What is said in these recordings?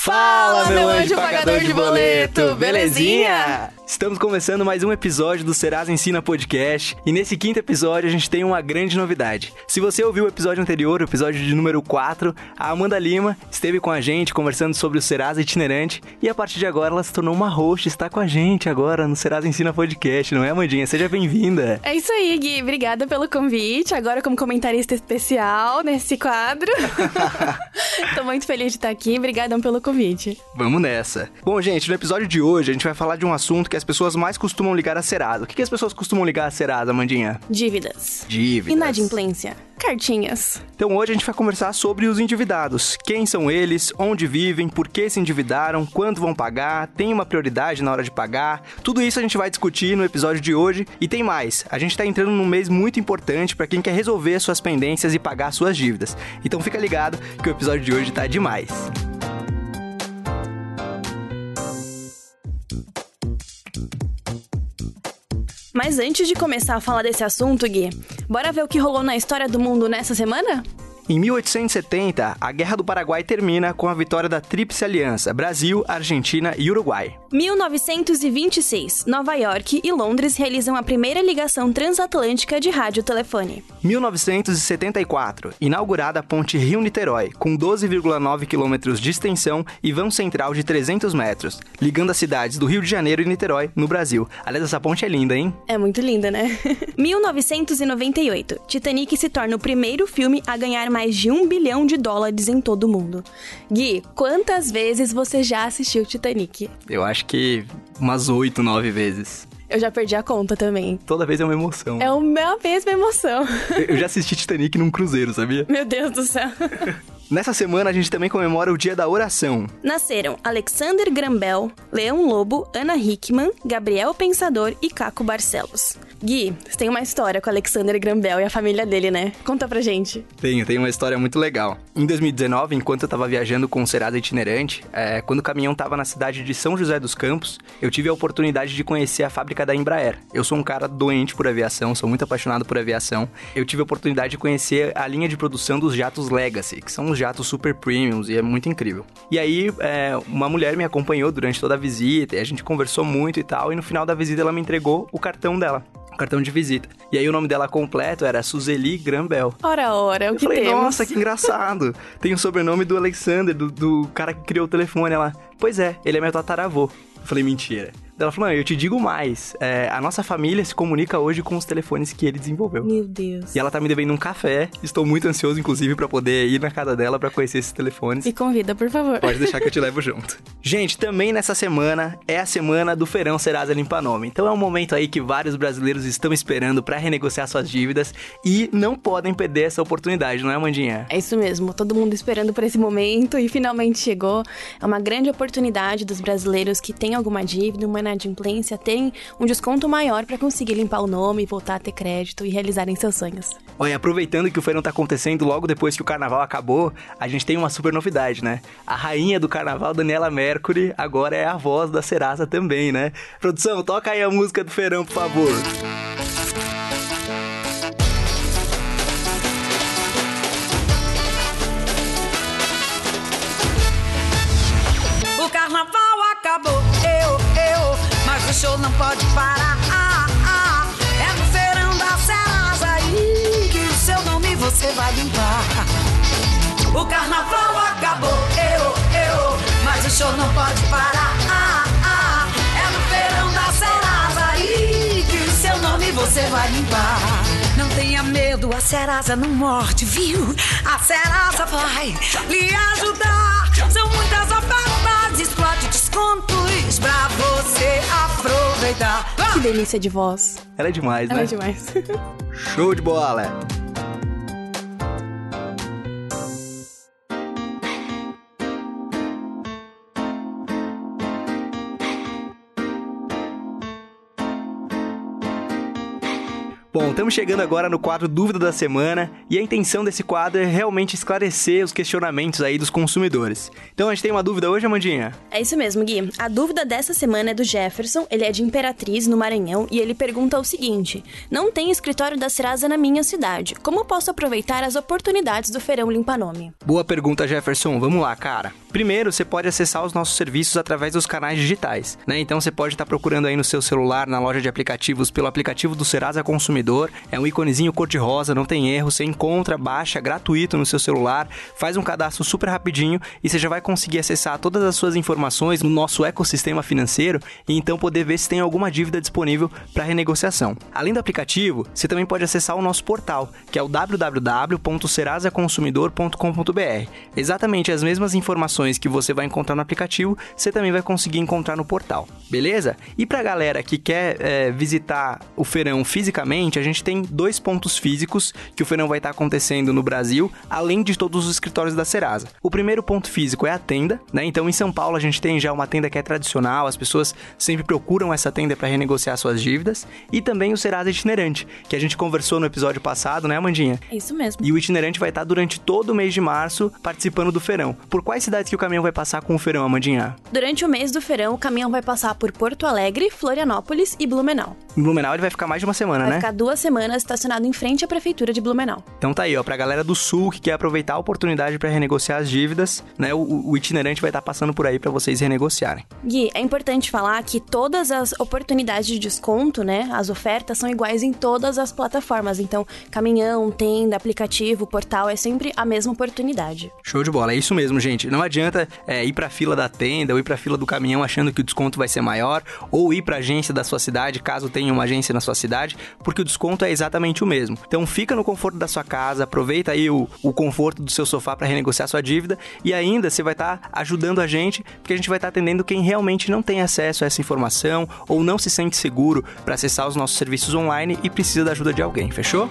Fala, meu anjo pagador de boleto, belezinha? Estamos começando mais um episódio do Serasa Ensina Podcast e nesse quinto episódio a gente tem uma grande novidade. Se você ouviu o episódio anterior, o episódio de número 4, a Amanda Lima esteve com a gente conversando sobre o Serasa itinerante e a partir de agora ela se tornou uma host, está com a gente agora no Serasa Ensina Podcast, não é, Amandinha? Seja bem-vinda. É isso aí, Gui. Obrigada pelo convite. Agora como comentarista especial nesse quadro. Tô muito feliz de estar aqui. Obrigadão pelo convite. Vamos nessa. Bom, gente, no episódio de hoje a gente vai falar de um assunto que as pessoas mais costumam ligar a Serasa. O que, que as pessoas costumam ligar a Serasa, Mandinha? Dívidas. Dívidas. Inadimplência. Cartinhas. Então hoje a gente vai conversar sobre os endividados. Quem são eles, onde vivem, por que se endividaram, quando vão pagar, tem uma prioridade na hora de pagar. Tudo isso a gente vai discutir no episódio de hoje. E tem mais, a gente está entrando num mês muito importante para quem quer resolver suas pendências e pagar suas dívidas. Então fica ligado que o episódio de hoje tá demais. Mas antes de começar a falar desse assunto, Gui, bora ver o que rolou na história do mundo nessa semana? Em 1870, a Guerra do Paraguai termina com a vitória da Tríplice Aliança, Brasil, Argentina e Uruguai. 1926, Nova York e Londres realizam a primeira ligação transatlântica de radiotelefone. 1974, inaugurada a ponte Rio-Niterói, com 12,9 quilômetros de extensão e vão central de 300 metros, ligando as cidades do Rio de Janeiro e Niterói, no Brasil. Aliás, essa ponte é linda, hein? É muito linda, né? 1998, Titanic se torna o primeiro filme a ganhar mais de um bilhão de dólares em todo o mundo. Gui, quantas vezes você já assistiu Titanic? Eu acho que umas 8, 9 vezes. Eu já perdi a conta também. Toda vez é uma emoção. É a mesma emoção. Eu já assisti Titanic num cruzeiro, sabia? Meu Deus do céu. Nessa semana a gente também comemora o Dia da Oração. Nasceram Alexander Grambel, Leão Lobo, Ana Hickman, Gabriel Pensador e Caco Barcelos. Gui, você tem uma história com Alexander Grambel e a família dele, né? Conta pra gente. Tenho, tenho uma história muito legal. Em 2019, enquanto eu tava viajando com o Serasa itinerante, é, quando o caminhão tava na cidade de São José dos Campos, eu tive a oportunidade de conhecer a fábrica da Embraer. Eu sou um cara doente por aviação, sou muito apaixonado por aviação. Eu tive a oportunidade de conhecer a linha de produção dos jatos Legacy, que são os jatos super premiums e é muito incrível. E aí, é, uma mulher me acompanhou durante toda a visita e a gente conversou muito e tal. E no final da visita, ela me entregou o cartão dela cartão de visita. E aí o nome dela completo era Suzeli Grambel. Ora, ora, o que eu falei, temos? Nossa, que engraçado. Tem o sobrenome do Alexander, do, do cara que criou o telefone. Ela, pois é, ele é meu tataravô. Eu falei, mentira. Ela falou: Não, eu te digo mais. É, a nossa família se comunica hoje com os telefones que ele desenvolveu. Meu Deus. E ela tá me devendo um café. Estou muito ansioso, inclusive, para poder ir na casa dela para conhecer esses telefones. Me convida, por favor. Pode deixar que eu te levo junto. Gente, também nessa semana é a semana do Feirão Serasa Limpa Nome. Então é um momento aí que vários brasileiros estão esperando para renegociar suas dívidas e não podem perder essa oportunidade, não é, Mandinha? É isso mesmo. Todo mundo esperando por esse momento e finalmente chegou. É uma grande oportunidade dos brasileiros que têm alguma dívida, uma inadimplência, terem um desconto maior para conseguir limpar o nome, voltar a ter crédito e realizarem seus sonhos. Olha, aproveitando que o feirão tá acontecendo logo depois que o carnaval acabou, a gente tem uma super novidade, né? A rainha do carnaval, Daniela Mercury, agora é a voz da Serasa também, né? Produção, toca aí a música do feirão, por favor. O show não pode parar. Ah, ah, é no feirão da Serasa aí que o seu nome você vai limpar. Não tenha medo, a Serasa não morde, viu? A Serasa vai lhe ajudar. São muitas ofertas, explode descontos pra você aproveitar. Que delícia de voz. Ela é demais, Ela né? é demais. Show de bola! Bom, estamos chegando agora no quadro Dúvida da Semana e a intenção desse quadro é realmente esclarecer os questionamentos aí dos consumidores. Então a gente tem uma dúvida hoje, Amandinha? É isso mesmo, Gui. A dúvida dessa semana é do Jefferson, ele é de Imperatriz, no Maranhão, e ele pergunta o seguinte: Não tem escritório da Serasa na minha cidade. Como posso aproveitar as oportunidades do Feirão Limpa Nome? Boa pergunta, Jefferson. Vamos lá, cara. Primeiro, você pode acessar os nossos serviços através dos canais digitais, né? Então você pode estar procurando aí no seu celular, na loja de aplicativos, pelo aplicativo do Serasa Consumidor. É um iconezinho cor-de-rosa, não tem erro. Você encontra, baixa gratuito no seu celular, faz um cadastro super rapidinho e você já vai conseguir acessar todas as suas informações no nosso ecossistema financeiro e então poder ver se tem alguma dívida disponível para renegociação. Além do aplicativo, você também pode acessar o nosso portal, que é o www.serasaconsumidor.com.br. Exatamente as mesmas informações que você vai encontrar no aplicativo, você também vai conseguir encontrar no portal, beleza? E pra galera que quer é, visitar o feirão fisicamente, a gente tem dois pontos físicos que o feirão vai estar acontecendo no Brasil, além de todos os escritórios da Serasa. O primeiro ponto físico é a tenda, né? Então em São Paulo a gente tem já uma tenda que é tradicional, as pessoas sempre procuram essa tenda para renegociar suas dívidas, e também o Serasa itinerante, que a gente conversou no episódio passado, né, Amandinha? É isso mesmo. E o itinerante vai estar durante todo o mês de março participando do feirão. Por quais cidades que o caminhão vai passar com o feirão, Amandinha? Durante o mês do feirão, o caminhão vai passar por Porto Alegre, Florianópolis e Blumenau. Em Blumenau ele vai ficar mais de uma semana, vai né? ficar duas semanas estacionado em frente à prefeitura de Blumenau. Então tá aí, ó, pra galera do sul que quer aproveitar a oportunidade para renegociar as dívidas, né? O, o itinerante vai estar passando por aí para vocês renegociarem. Gui, é importante falar que todas as oportunidades de desconto, né, as ofertas são iguais em todas as plataformas. Então, caminhão, tenda, aplicativo, portal, é sempre a mesma oportunidade. Show de bola, é isso mesmo, gente. Não adianta é, ir pra fila da tenda ou ir pra fila do caminhão achando que o desconto vai ser maior, ou ir pra agência da sua cidade, caso tenha uma agência na sua cidade, porque o desconto é exatamente o mesmo. Então fica no conforto da sua casa, aproveita aí o, o conforto do seu sofá para renegociar sua dívida e ainda você vai estar tá ajudando a gente, porque a gente vai estar tá atendendo quem realmente não tem acesso a essa informação ou não se sente seguro para acessar os nossos serviços online e precisa da ajuda de alguém, fechou?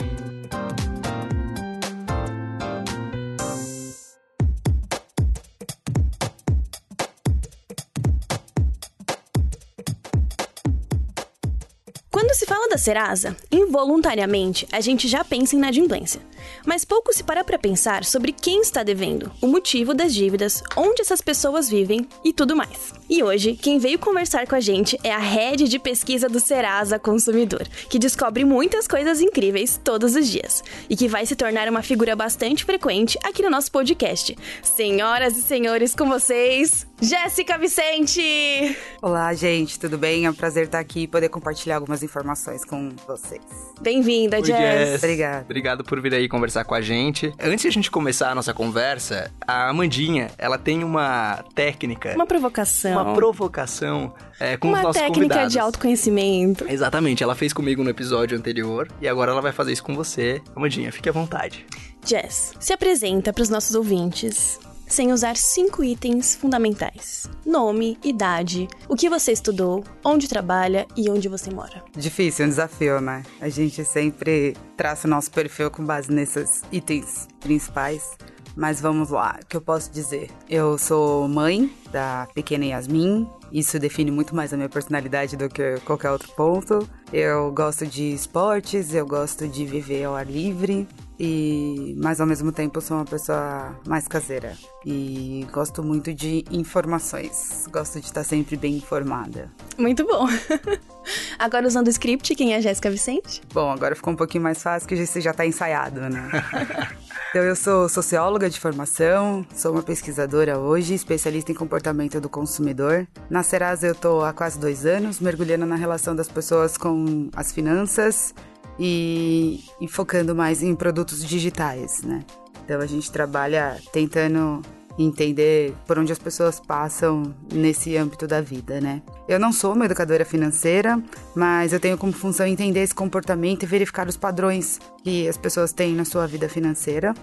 Serasa, involuntariamente a gente já pensa em inadimplência. Mas pouco se para para pensar sobre quem está devendo, o motivo das dívidas, onde essas pessoas vivem e tudo mais. E hoje, quem veio conversar com a gente é a head de pesquisa do Serasa Consumidor, que descobre muitas coisas incríveis todos os dias e que vai se tornar uma figura bastante frequente aqui no nosso podcast. Senhoras e senhores, com vocês, Jéssica Vicente! Olá, gente, tudo bem? É um prazer estar aqui e poder compartilhar algumas informações com vocês. Bem-vinda, Jess. Jess. Obrigada. Obrigado por vir aí conversar com a gente. Antes de a gente começar a nossa conversa, a Amandinha, ela tem uma técnica, Uma provocação. uma provocação é, com Uma os nossos técnica convidados. de autoconhecimento. Exatamente, ela fez comigo no episódio anterior e agora ela vai fazer isso com você. Amandinha, fique à vontade. Jess, se apresenta para os nossos ouvintes sem usar cinco itens fundamentais: nome, idade, o que você estudou, onde trabalha e onde você mora. Difícil, um desafio, né? A gente sempre traça o nosso perfil com base nesses itens principais. Mas vamos lá, o que eu posso dizer? Eu sou mãe da pequena Yasmin, isso define muito mais a minha personalidade do que qualquer outro ponto. Eu gosto de esportes, eu gosto de viver ao ar livre, e mas ao mesmo tempo sou uma pessoa mais caseira e gosto muito de informações. Gosto de estar sempre bem informada. Muito bom. Agora usando o script, quem é a Jéssica Vicente? Bom, agora ficou um pouquinho mais fácil que você já está ensaiado, né? então eu sou socióloga de formação, sou uma pesquisadora hoje, especialista em comportamento do consumidor. Na Serasa eu tô há quase dois anos, mergulhando na relação das pessoas com as finanças e, e focando mais em produtos digitais, né? Então a gente trabalha tentando entender por onde as pessoas passam nesse âmbito da vida, né? Eu não sou uma educadora financeira, mas eu tenho como função entender esse comportamento e verificar os padrões que as pessoas têm na sua vida financeira.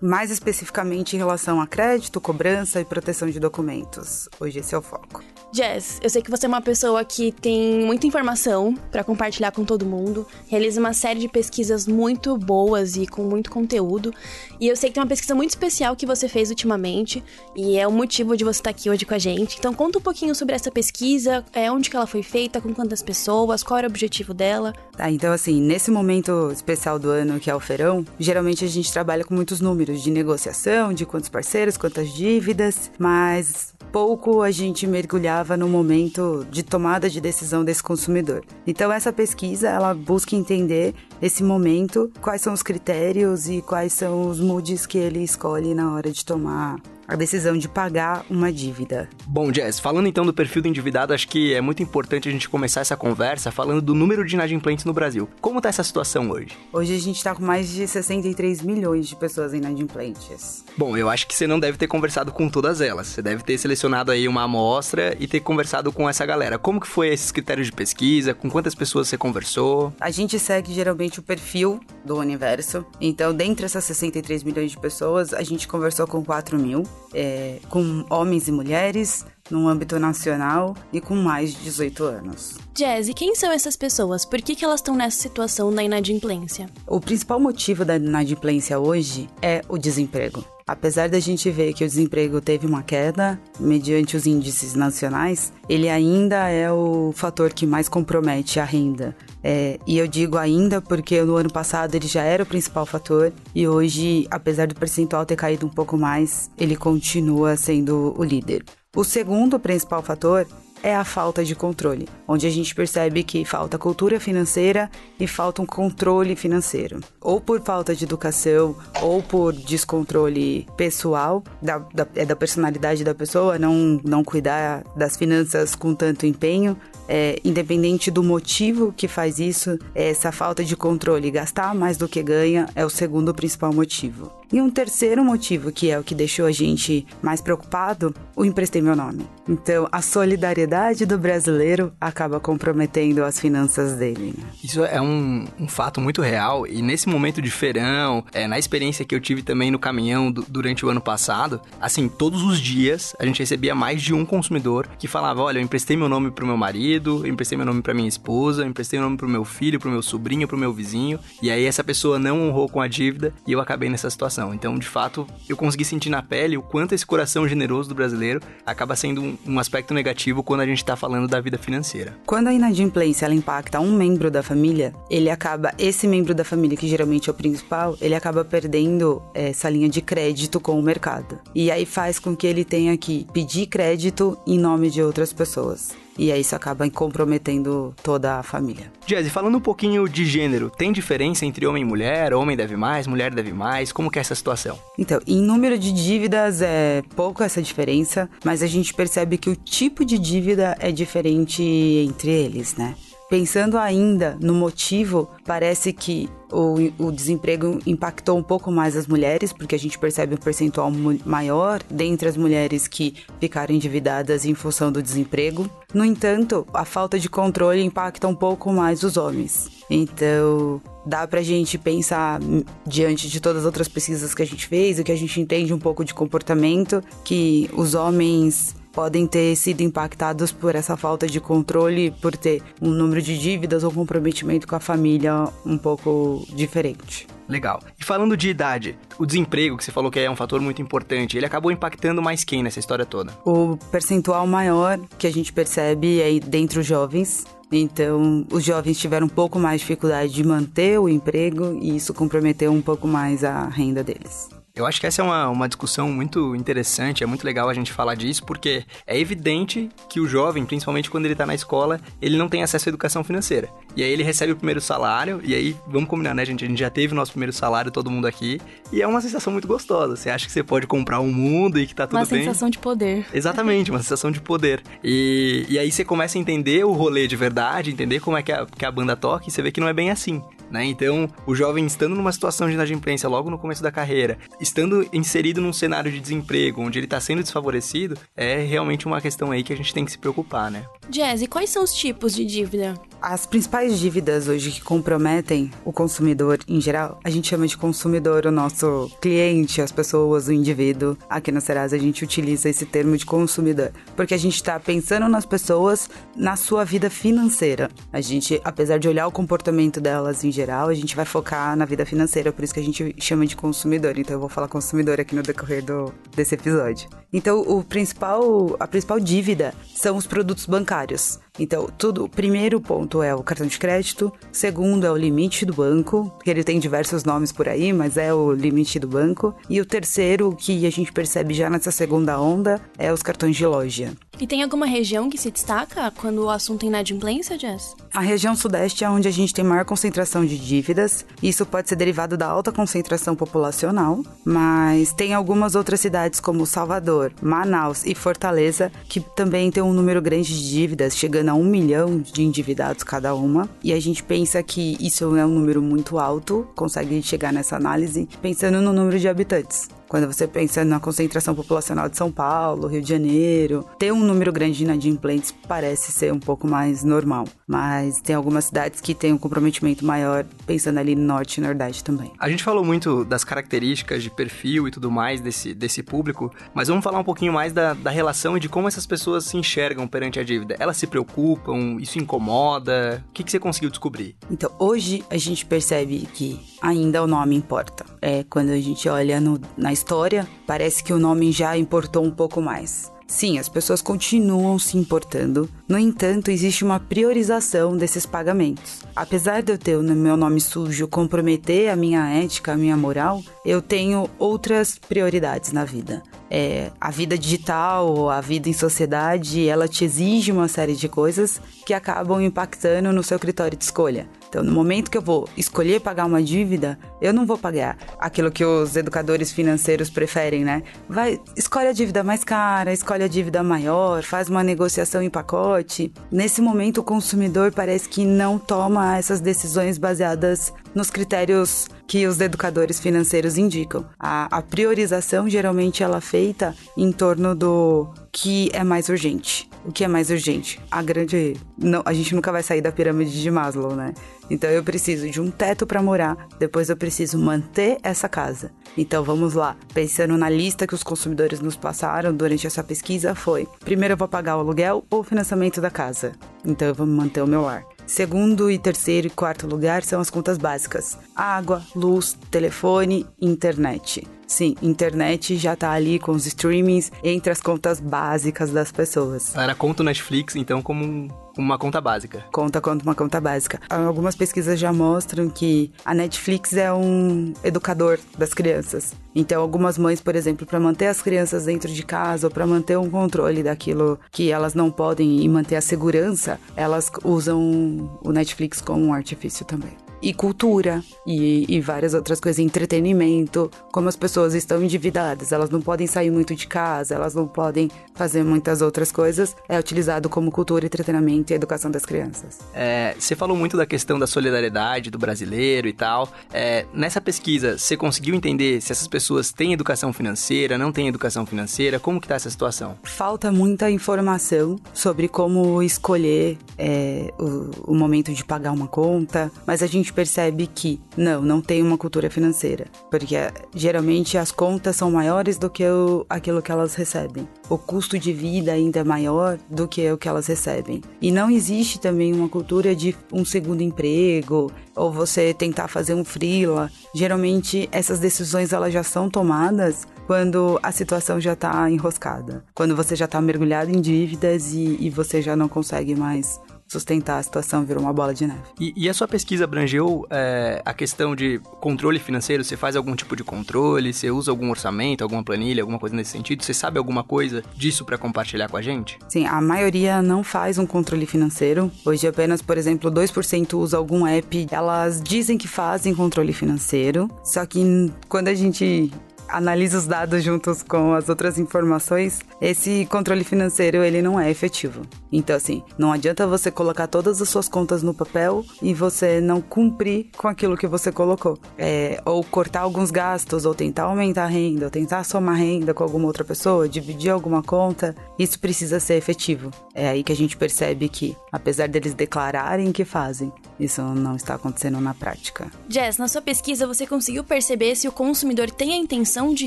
Mais especificamente em relação a crédito, cobrança e proteção de documentos. Hoje esse é o foco. Jess, eu sei que você é uma pessoa que tem muita informação para compartilhar com todo mundo, realiza uma série de pesquisas muito boas e com muito conteúdo, e eu sei que tem uma pesquisa muito especial que você fez ultimamente, e é o motivo de você estar aqui hoje com a gente. Então conta um pouquinho sobre essa pesquisa, é onde que ela foi feita, com quantas pessoas, qual era o objetivo dela. Tá, então assim, nesse momento especial do ano que é o feirão, geralmente a gente trabalha com muitos números de negociação, de quantos parceiros, quantas dívidas, mas pouco a gente mergulhava no momento de tomada de decisão desse consumidor. Então essa pesquisa, ela busca entender esse momento, quais são os critérios e quais são os moods que ele escolhe na hora de tomar a decisão de pagar uma dívida. Bom, Jess, falando então do perfil do endividado, acho que é muito importante a gente começar essa conversa falando do número de inadimplentes no Brasil. Como está essa situação hoje? Hoje a gente está com mais de 63 milhões de pessoas inadimplentes. Bom, eu acho que você não deve ter conversado com todas elas. Você deve ter selecionado aí uma amostra e ter conversado com essa galera. Como que foi esses critérios de pesquisa? Com quantas pessoas você conversou? A gente segue geralmente o perfil do universo. Então, dentre essas 63 milhões de pessoas, a gente conversou com 4 mil é, com homens e mulheres no âmbito nacional e com mais de 18 anos. Jazzy, quem são essas pessoas? Por que, que elas estão nessa situação da inadimplência? O principal motivo da inadimplência hoje é o desemprego. Apesar da gente ver que o desemprego teve uma queda, mediante os índices nacionais, ele ainda é o fator que mais compromete a renda. É, e eu digo ainda porque no ano passado ele já era o principal fator e hoje, apesar do percentual ter caído um pouco mais, ele continua sendo o líder. O segundo principal fator é a falta de controle, onde a gente percebe que falta cultura financeira e falta um controle financeiro. Ou por falta de educação, ou por descontrole pessoal, da, da, é da personalidade da pessoa, não, não cuidar das finanças com tanto empenho, é, independente do motivo que faz isso, essa falta de controle, gastar mais do que ganha, é o segundo principal motivo. E um terceiro motivo, que é o que deixou a gente mais preocupado, o emprestei meu nome. Então, a solidariedade do brasileiro acaba comprometendo as finanças dele. Né? Isso é um, um, fato muito real e nesse momento de feirão, é, na experiência que eu tive também no caminhão do, durante o ano passado, assim, todos os dias a gente recebia mais de um consumidor que falava, olha, eu emprestei meu nome pro meu marido, eu emprestei meu nome pra minha esposa, eu emprestei meu nome pro meu filho, pro meu sobrinho, pro meu vizinho, e aí essa pessoa não honrou com a dívida e eu acabei nessa situação. Então, de fato, eu consegui sentir na pele o quanto esse coração generoso do brasileiro acaba sendo um, um aspecto negativo quando a gente está falando da vida financeira. Quando a inadimplência ela impacta um membro da família, ele acaba, esse membro da família, que geralmente é o principal, ele acaba perdendo é, essa linha de crédito com o mercado. E aí faz com que ele tenha que pedir crédito em nome de outras pessoas e aí isso acaba comprometendo toda a família. Jazzy, falando um pouquinho de gênero, tem diferença entre homem e mulher? Homem deve mais, mulher deve mais? Como que é essa situação? Então, em número de dívidas é pouco essa diferença, mas a gente percebe que o tipo de dívida é diferente entre eles, né? Pensando ainda no motivo, parece que o, o, desemprego impactou um pouco mais as mulheres, porque a gente percebe um percentual maior dentre as mulheres que ficaram endividadas em função do desemprego. No entanto, a falta de controle impacta um pouco mais os homens. Então, dá pra gente pensar, diante de todas as outras pesquisas que a gente fez, o que a gente entende um pouco de comportamento, que os homens podem ter sido impactados por essa falta de controle, por ter um número de dívidas ou comprometimento com a família um pouco diferente. Legal. E falando de idade, o desemprego, que você falou que é um fator muito importante, ele acabou impactando mais quem nessa história toda? O percentual maior que a gente percebe é dentre os jovens. Então, os jovens tiveram um pouco mais de dificuldade de manter o emprego e isso comprometeu um pouco mais a renda deles. Eu acho que essa é uma, uma discussão muito interessante, é muito legal a gente falar disso, porque é evidente que o jovem, principalmente quando ele está na escola, ele não tem acesso à educação financeira. E aí ele recebe o primeiro salário, e aí, vamos combinar, né, gente? A gente já teve o nosso primeiro salário, todo mundo aqui, e é uma sensação muito gostosa. Você acha que você pode comprar um mundo e que tá tudo uma bem. Uma sensação de poder. Exatamente, uma sensação de poder. E, e aí você começa a entender o rolê de verdade, entender como é que a, que a banda toca, e você vê que não é bem assim. né? Então, o jovem estando numa situação de inadimplência logo no começo da carreira, estando inserido num cenário de desemprego, onde ele está sendo desfavorecido, é realmente uma questão aí que a gente tem que se preocupar, né? Jazzy, quais são os tipos de dívida? As principais dívidas hoje que comprometem o consumidor em geral, a gente chama de consumidor o nosso cliente, as pessoas, o indivíduo. Aqui na Serasa a gente utiliza esse termo de consumidor, porque a gente está pensando nas pessoas na sua vida financeira. A gente, apesar de olhar o comportamento delas em geral, a gente vai focar na vida financeira, por isso que a gente chama de consumidor. Então eu vou falar consumidor aqui no decorrer do, desse episódio. Então o principal, a principal dívida são os produtos bancários. Então, tudo, o primeiro ponto é o cartão de crédito, segundo é o limite do banco, que ele tem diversos nomes por aí, mas é o limite do banco, e o terceiro que a gente percebe já nessa segunda onda é os cartões de loja. E tem alguma região que se destaca quando o assunto é inadimplência, Jess? A região sudeste é onde a gente tem maior concentração de dívidas. Isso pode ser derivado da alta concentração populacional, mas tem algumas outras cidades como Salvador, Manaus e Fortaleza que também tem um número grande de dívidas, chegando a um milhão de endividados cada uma. E a gente pensa que isso é um número muito alto, consegue chegar nessa análise pensando no número de habitantes. Quando você pensa na concentração populacional de São Paulo, Rio de Janeiro, ter um número grande de inadimplentes parece ser um pouco mais normal. Mas tem algumas cidades que têm um comprometimento maior, pensando ali no norte e nordeste também. A gente falou muito das características de perfil e tudo mais desse, desse público, mas vamos falar um pouquinho mais da, da relação e de como essas pessoas se enxergam perante a dívida. Elas se preocupam? Isso incomoda? O que, que você conseguiu descobrir? Então, hoje a gente percebe que ainda o nome importa. É quando a gente olha no, na história, parece que o nome já importou um pouco mais. Sim, as pessoas continuam se importando. No entanto, existe uma priorização desses pagamentos. Apesar de eu ter o meu nome sujo comprometer a minha ética, a minha moral, eu tenho outras prioridades na vida. É, a vida digital, a vida em sociedade, ela te exige uma série de coisas que acabam impactando no seu critério de escolha. Então, no momento que eu vou escolher pagar uma dívida, eu não vou pagar aquilo que os educadores financeiros preferem, né? Vai, escolhe a dívida mais cara, escolhe a dívida maior, faz uma negociação em pacote. Nesse momento, o consumidor parece que não toma essas decisões baseadas nos critérios que os educadores financeiros indicam. A, a priorização geralmente ela é feita em torno do que é mais urgente. O que é mais urgente? A grande. Não, a gente nunca vai sair da pirâmide de Maslow, né? Então eu preciso de um teto para morar, depois eu preciso manter essa casa. Então vamos lá, pensando na lista que os consumidores nos passaram durante essa pesquisa foi: primeiro eu vou pagar o aluguel ou o financiamento da casa. Então eu vou manter o meu lar. Segundo e terceiro e quarto lugar são as contas básicas: água, luz, telefone, internet. Sim, internet já tá ali com os streamings entre as contas básicas das pessoas. Era conta o Netflix, então, como um uma conta básica. Conta quanto uma conta básica. Algumas pesquisas já mostram que a Netflix é um educador das crianças. Então, algumas mães, por exemplo, para manter as crianças dentro de casa ou para manter um controle daquilo que elas não podem e manter a segurança, elas usam o Netflix como um artifício também e cultura e, e, várias outras coisas, entretenimento, como as pessoas estão endividadas, elas não podem sair muito de casa, elas não podem fazer muitas outras coisas, é utilizado como cultura, entretenimento e educação das crianças. É, você falou muito da questão da solidariedade do brasileiro e tal. É, nessa pesquisa, você conseguiu entender se essas pessoas têm educação financeira, não têm educação financeira? Como que tá essa situação? Falta muita informação sobre como escolher é, o, o momento de pagar uma conta, mas a gente gente percebe que não, não tem uma cultura financeira, porque eh, geralmente as contas são maiores do que o, aquilo que elas recebem. O custo de vida ainda é maior do que o que elas recebem. E não existe também uma cultura de um segundo emprego ou você tentar fazer um freela. Geralmente essas decisões elas já são tomadas quando a situação já está enroscada, quando você já está mergulhado em dívidas e, e você já não consegue mais sustentar a situação, virou uma bola de neve. E, e a sua pesquisa abrangeu é, a questão de controle financeiro? Você faz algum tipo de controle? Você usa algum orçamento, alguma planilha, alguma coisa nesse sentido? Você sabe alguma coisa disso para compartilhar com a gente? Sim, a maioria não faz um controle financeiro. Hoje apenas, por exemplo, 2% usa algum app. Elas dizem que fazem controle financeiro, só que quando a gente analisa os dados juntos com as outras informações, esse controle financeiro ele não é efetivo. Então assim, não adianta você colocar todas as suas contas no papel e você não cumprir com aquilo que você colocou. É, ou cortar alguns gastos, ou tentar aumentar a renda, ou tentar somar renda com alguma outra pessoa, dividir alguma conta. Isso precisa ser efetivo. É aí que a gente percebe que, apesar deles declararem que fazem, isso não está acontecendo na prática. Jess, na sua pesquisa você conseguiu perceber se o consumidor tem a intenção de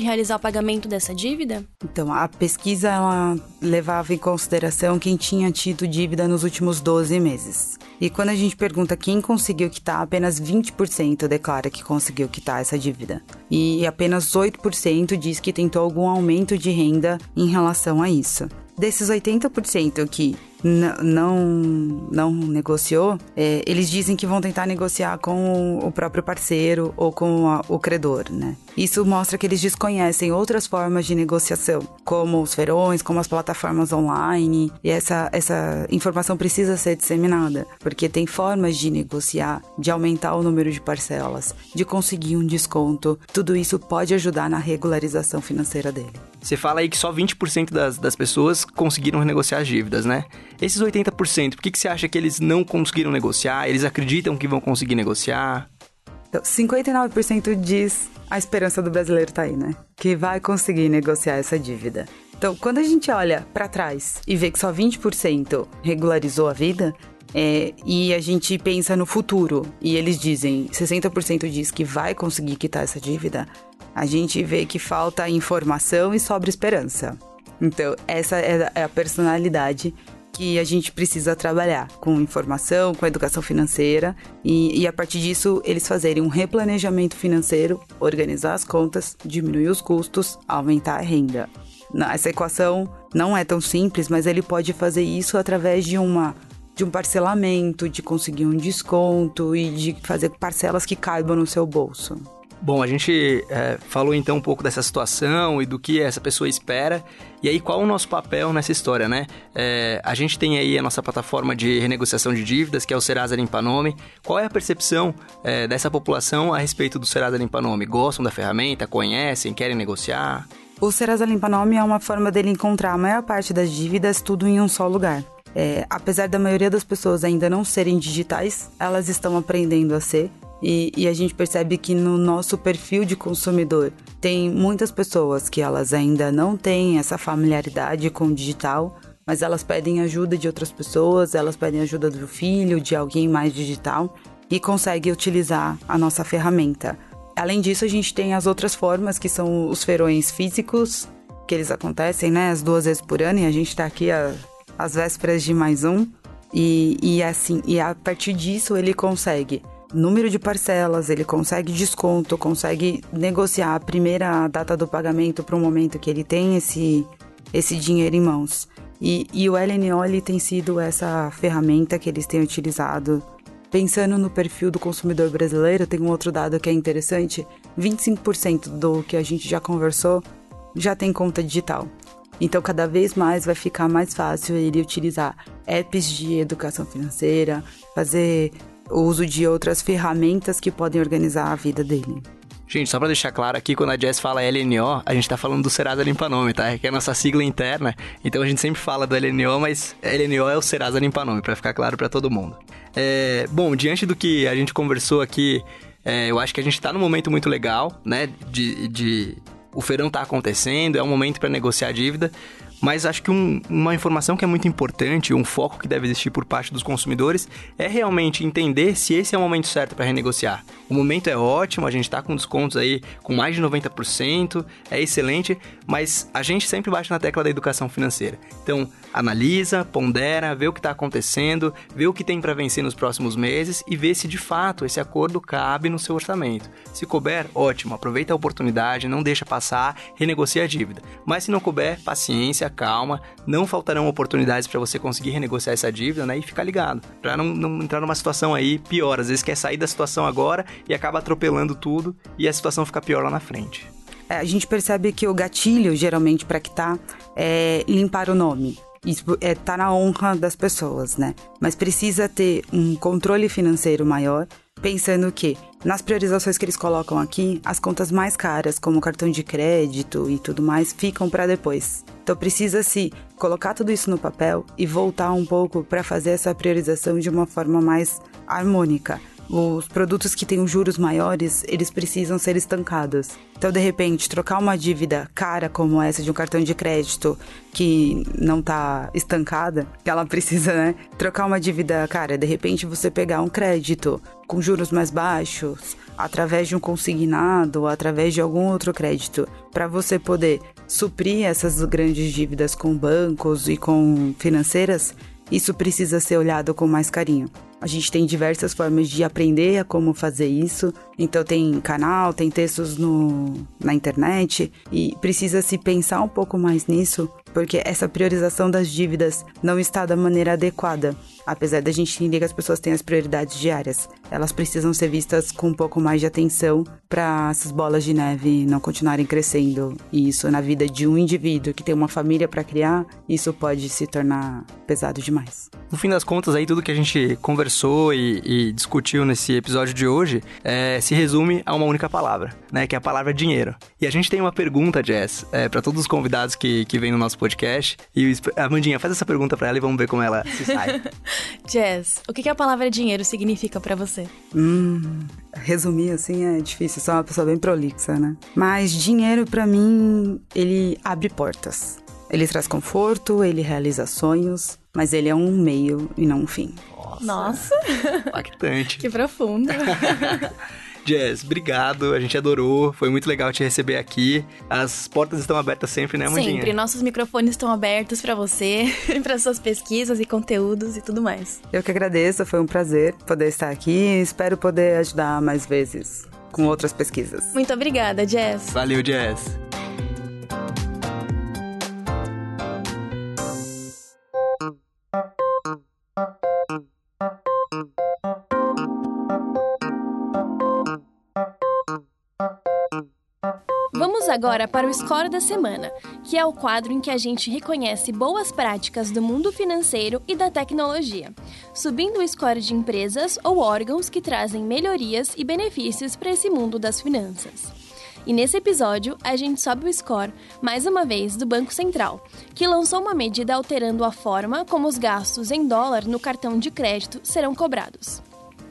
realizar o pagamento dessa dívida? Então, a pesquisa ela levava em consideração quem tinha tido dívida nos últimos 12 meses. E quando a gente pergunta quem conseguiu quitar, apenas 20% declara que conseguiu quitar essa dívida. E apenas 8% diz que tentou algum aumento de renda em relação a isso. Desses 80% que não, não negociou, é, eles dizem que vão tentar negociar com o próprio parceiro ou com a, o credor, né? Isso mostra que eles desconhecem outras formas de negociação, como os ferões, como as plataformas online, e essa, essa informação precisa ser disseminada, porque tem formas de negociar, de aumentar o número de parcelas, de conseguir um desconto. Tudo isso pode ajudar na regularização financeira dele. Você fala aí que só 20% das, das pessoas conseguiram renegociar as dívidas, né? Esses 80%, por que, que você acha que eles não conseguiram negociar? Eles acreditam que vão conseguir negociar? Então, 59% diz a esperança do brasileiro tá aí, né? Que vai conseguir negociar essa dívida. Então, quando a gente olha para trás e vê que só 20% regularizou a vida, é, e a gente pensa no futuro e eles dizem 60% diz que vai conseguir quitar essa dívida, a gente vê que falta informação e sobra esperança. Então, essa é a personalidade que a gente precisa trabalhar com informação, com educação financeira e, e, a partir disso eles fazerem um replanejamento financeiro, organizar as contas, diminuir os custos, aumentar a renda. Essa equação não é tão simples, mas ele pode fazer isso através de uma de um parcelamento, de conseguir um desconto e de fazer parcelas que caibam no seu bolso. Bom, a gente é, falou então um pouco dessa situação e do que essa pessoa espera. E aí, qual o nosso papel nessa história, né? É, a gente tem aí a nossa plataforma de renegociação de dívidas, que é o Serasa Limpa Nome. Qual é a percepção é, dessa população a respeito do Serasa Limpa Nome? Gostam da ferramenta? Conhecem? Querem negociar? O Serasa Limpa Nome é uma forma dele encontrar a maior parte das dívidas tudo em um só lugar. É, apesar da maioria das pessoas ainda não serem digitais, elas estão aprendendo a ser. E, e, a gente percebe que no nosso perfil de consumidor tem muitas pessoas que elas ainda não têm essa familiaridade com o digital, mas elas pedem ajuda de outras pessoas, elas pedem ajuda do filho, de alguém mais digital e conseguem utilizar a nossa ferramenta. Além disso, a gente tem as outras formas que são os feirões físicos, que eles acontecem, né, as duas vezes por ano, e a gente está aqui às vésperas de mais um. E, e assim, e a partir disso ele consegue número de parcelas, ele consegue desconto, consegue negociar a primeira data do pagamento para o momento que ele tem esse, esse dinheiro em mãos. E, e o LNO ele tem sido essa ferramenta que eles têm utilizado. Pensando no perfil do consumidor brasileiro, tem um outro dado que é interessante: 25% do que a gente já conversou já tem conta digital. Então, cada vez mais vai ficar mais fácil ele utilizar apps de educação financeira, fazer o uso de outras ferramentas que podem organizar a vida dele. Gente, só pra deixar claro aqui, quando a Jess fala LNO, a gente tá falando do Serasa Limpa Nome, tá? Que é a nossa sigla interna. Então a gente sempre fala do LNO, mas LNO é o Serasa Limpa Nome, pra ficar claro para todo mundo. É, bom, diante do que a gente conversou aqui, é, eu acho que a gente tá num momento muito legal, né? De, de o feirão tá acontecendo, é um momento para negociar dívida, mas acho que um, uma informação que é muito importante, um foco que deve existir por parte dos consumidores, é realmente entender se esse é o momento certo para renegociar. O momento é ótimo, a gente está com descontos aí com mais de 90%, é excelente, mas a gente sempre bate na tecla da educação financeira. Então, analisa, pondera, vê o que está acontecendo, vê o que tem para vencer nos próximos meses e vê se de fato esse acordo cabe no seu orçamento. Se couber, ótimo, aproveita a oportunidade, não deixa passar, renegocia a dívida. Mas se não couber, paciência, calma, não faltarão oportunidades para você conseguir renegociar essa dívida, né? E ficar ligado, para não, não entrar numa situação aí pior. Às vezes quer sair da situação agora e acaba atropelando tudo e a situação fica pior lá na frente. É, a gente percebe que o gatilho, geralmente, para quitar, é limpar o nome. Isso é, tá na honra das pessoas, né? Mas precisa ter um controle financeiro maior pensando que nas priorizações que eles colocam aqui, as contas mais caras, como cartão de crédito e tudo mais, ficam para depois. Então precisa se colocar tudo isso no papel e voltar um pouco para fazer essa priorização de uma forma mais harmônica os produtos que têm juros maiores, eles precisam ser estancados. Então, de repente, trocar uma dívida cara como essa de um cartão de crédito que não está estancada, que ela precisa, né? Trocar uma dívida cara, de repente você pegar um crédito com juros mais baixos, através de um consignado, através de algum outro crédito, para você poder suprir essas grandes dívidas com bancos e com financeiras, isso precisa ser olhado com mais carinho. A gente tem diversas formas de aprender a como fazer isso. Então tem canal, tem textos no, na internet e precisa se pensar um pouco mais nisso, porque essa priorização das dívidas não está da maneira adequada. Apesar da gente entender que as pessoas têm as prioridades diárias, elas precisam ser vistas com um pouco mais de atenção para essas bolas de neve não continuarem crescendo. E isso na vida de um indivíduo que tem uma família para criar, isso pode se tornar pesado demais. No fim das contas, aí tudo que a gente conversou e, e discutiu nesse episódio de hoje é, se resume a uma única palavra, né? Que é a palavra dinheiro. E a gente tem uma pergunta, Jess, é, para todos os convidados que, que vêm no nosso podcast. E Amandinha, faz essa pergunta para ela e vamos ver como ela se sai. Jess, o que, que a palavra dinheiro significa para você? Hum, resumir assim é difícil, sou uma pessoa bem prolixa, né? Mas dinheiro para mim, ele abre portas. Ele traz conforto, ele realiza sonhos, mas ele é um meio e não um fim. Nossa! Nossa. Impactante. que profundo. Jazz, obrigado. A gente adorou. Foi muito legal te receber aqui. As portas estão abertas sempre, né, Mandinha? Sempre. Nossos microfones estão abertos para você, para suas pesquisas e conteúdos e tudo mais. Eu que agradeço. Foi um prazer poder estar aqui. Espero poder ajudar mais vezes com outras pesquisas. Muito obrigada, Jazz. Valeu, Jazz. Agora para o Score da Semana, que é o quadro em que a gente reconhece boas práticas do mundo financeiro e da tecnologia, subindo o score de empresas ou órgãos que trazem melhorias e benefícios para esse mundo das finanças. E nesse episódio, a gente sobe o score, mais uma vez, do Banco Central, que lançou uma medida alterando a forma como os gastos em dólar no cartão de crédito serão cobrados.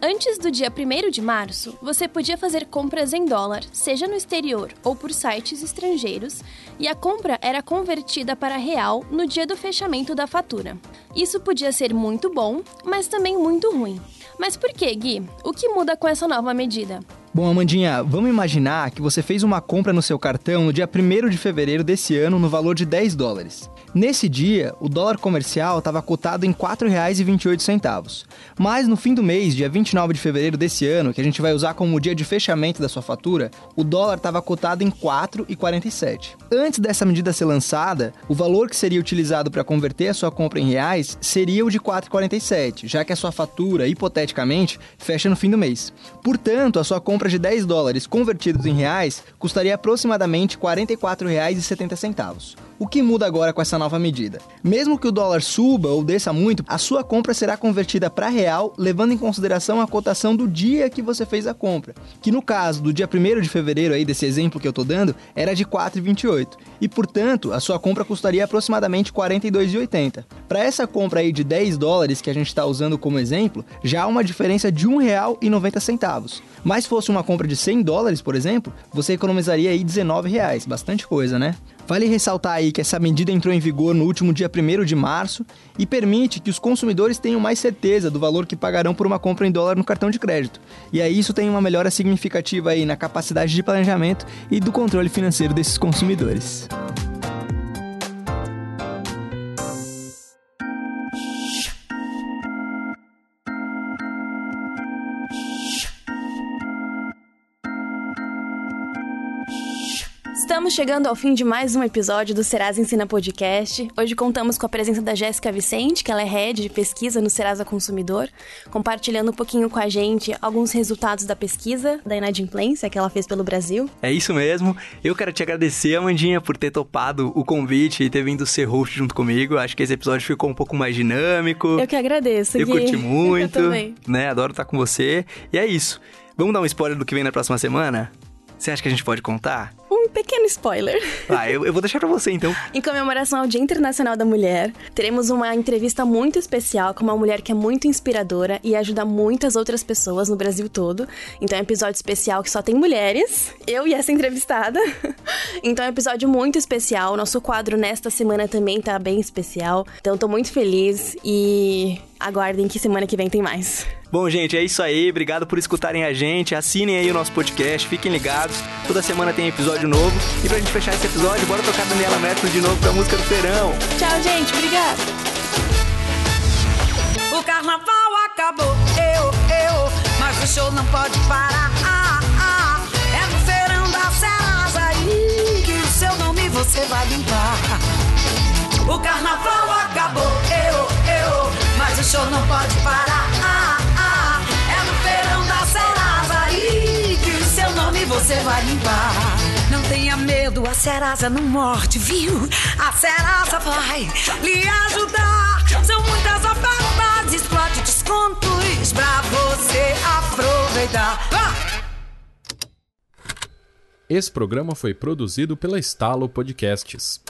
Antes do dia 1 de março, você podia fazer compras em dólar, seja no exterior ou por sites estrangeiros, e a compra era convertida para real no dia do fechamento da fatura. Isso podia ser muito bom, mas também muito ruim. Mas por que, Gui? O que muda com essa nova medida? Bom, Amandinha, vamos imaginar que você fez uma compra no seu cartão no dia 1 de fevereiro desse ano no valor de 10 dólares. Nesse dia, o dólar comercial estava cotado em R$ 4,28. Mas no fim do mês, dia 29 de fevereiro desse ano, que a gente vai usar como dia de fechamento da sua fatura, o dólar estava cotado em R$ 4,47. Antes dessa medida ser lançada, o valor que seria utilizado para converter a sua compra em reais seria o de R$ 4,47, já que a sua fatura, hipoteticamente, fecha no fim do mês. Portanto, a sua compra de 10 dólares convertidos em reais custaria aproximadamente R$ 44,70. O que muda agora com essa nova medida? Mesmo que o dólar suba ou desça muito, a sua compra será convertida para real, levando em consideração a cotação do dia que você fez a compra, que no caso do dia 1 de fevereiro aí desse exemplo que eu estou dando, era de 4,28. E portanto, a sua compra custaria aproximadamente 42,80. Para essa compra aí de 10 dólares que a gente está usando como exemplo, já há uma diferença de R$ 1,90. Mas se fosse uma compra de 100 dólares, por exemplo, você economizaria aí 19 reais, bastante coisa, né? Vale ressaltar aí que essa medida entrou em vigor no último dia 1 de março e permite que os consumidores tenham mais certeza do valor que pagarão por uma compra em dólar no cartão de crédito. E aí isso tem uma melhora significativa aí na capacidade de planejamento e do controle financeiro desses consumidores. Estamos chegando ao fim de mais um episódio do Serasa Ensina Podcast. Hoje contamos com a presença da Jéssica Vicente, que ela é head de pesquisa no Serasa Consumidor, compartilhando um pouquinho com a gente alguns resultados da pesquisa da inadimplência que ela fez pelo Brasil. É isso mesmo. Eu quero te agradecer, Amandinha, por ter topado o convite e ter vindo ser host junto comigo. Acho que esse episódio ficou um pouco mais dinâmico. Eu que agradeço, Eu Gui. curti muito, Eu também. né? Adoro estar com você. E é isso. Vamos dar um spoiler do que vem na próxima semana? Você acha que a gente pode contar? Um pequeno spoiler. Ah, eu, eu vou deixar pra você então. Em comemoração ao Dia Internacional da Mulher, teremos uma entrevista muito especial com uma mulher que é muito inspiradora e ajuda muitas outras pessoas no Brasil todo. Então é um episódio especial que só tem mulheres, eu e essa entrevistada. Então é um episódio muito especial. Nosso quadro nesta semana também tá bem especial. Então tô muito feliz e aguardem que semana que vem tem mais. Bom, gente, é isso aí. Obrigado por escutarem a gente. Assinem aí o nosso podcast, fiquem ligados. Toda semana tem episódio novo. E pra gente fechar esse episódio, bora tocar Daniela Mercury de novo pra música do verão. Tchau, gente. Obrigada. O carnaval acabou, eu, eu, mas o show não pode parar. Ah, ah, é no feirão da Serasa aí que o seu nome você vai limpar. O carnaval acabou, mas o show não pode parar. Ah, ah, é no feirão da Serasa aí que o seu nome você vai limpar. Não tenha medo, a Serasa não morde, viu? A Serasa vai lhe ajudar. São muitas ofertas, explode descontos pra você aproveitar. Ah! Esse programa foi produzido pela Estalo Podcasts.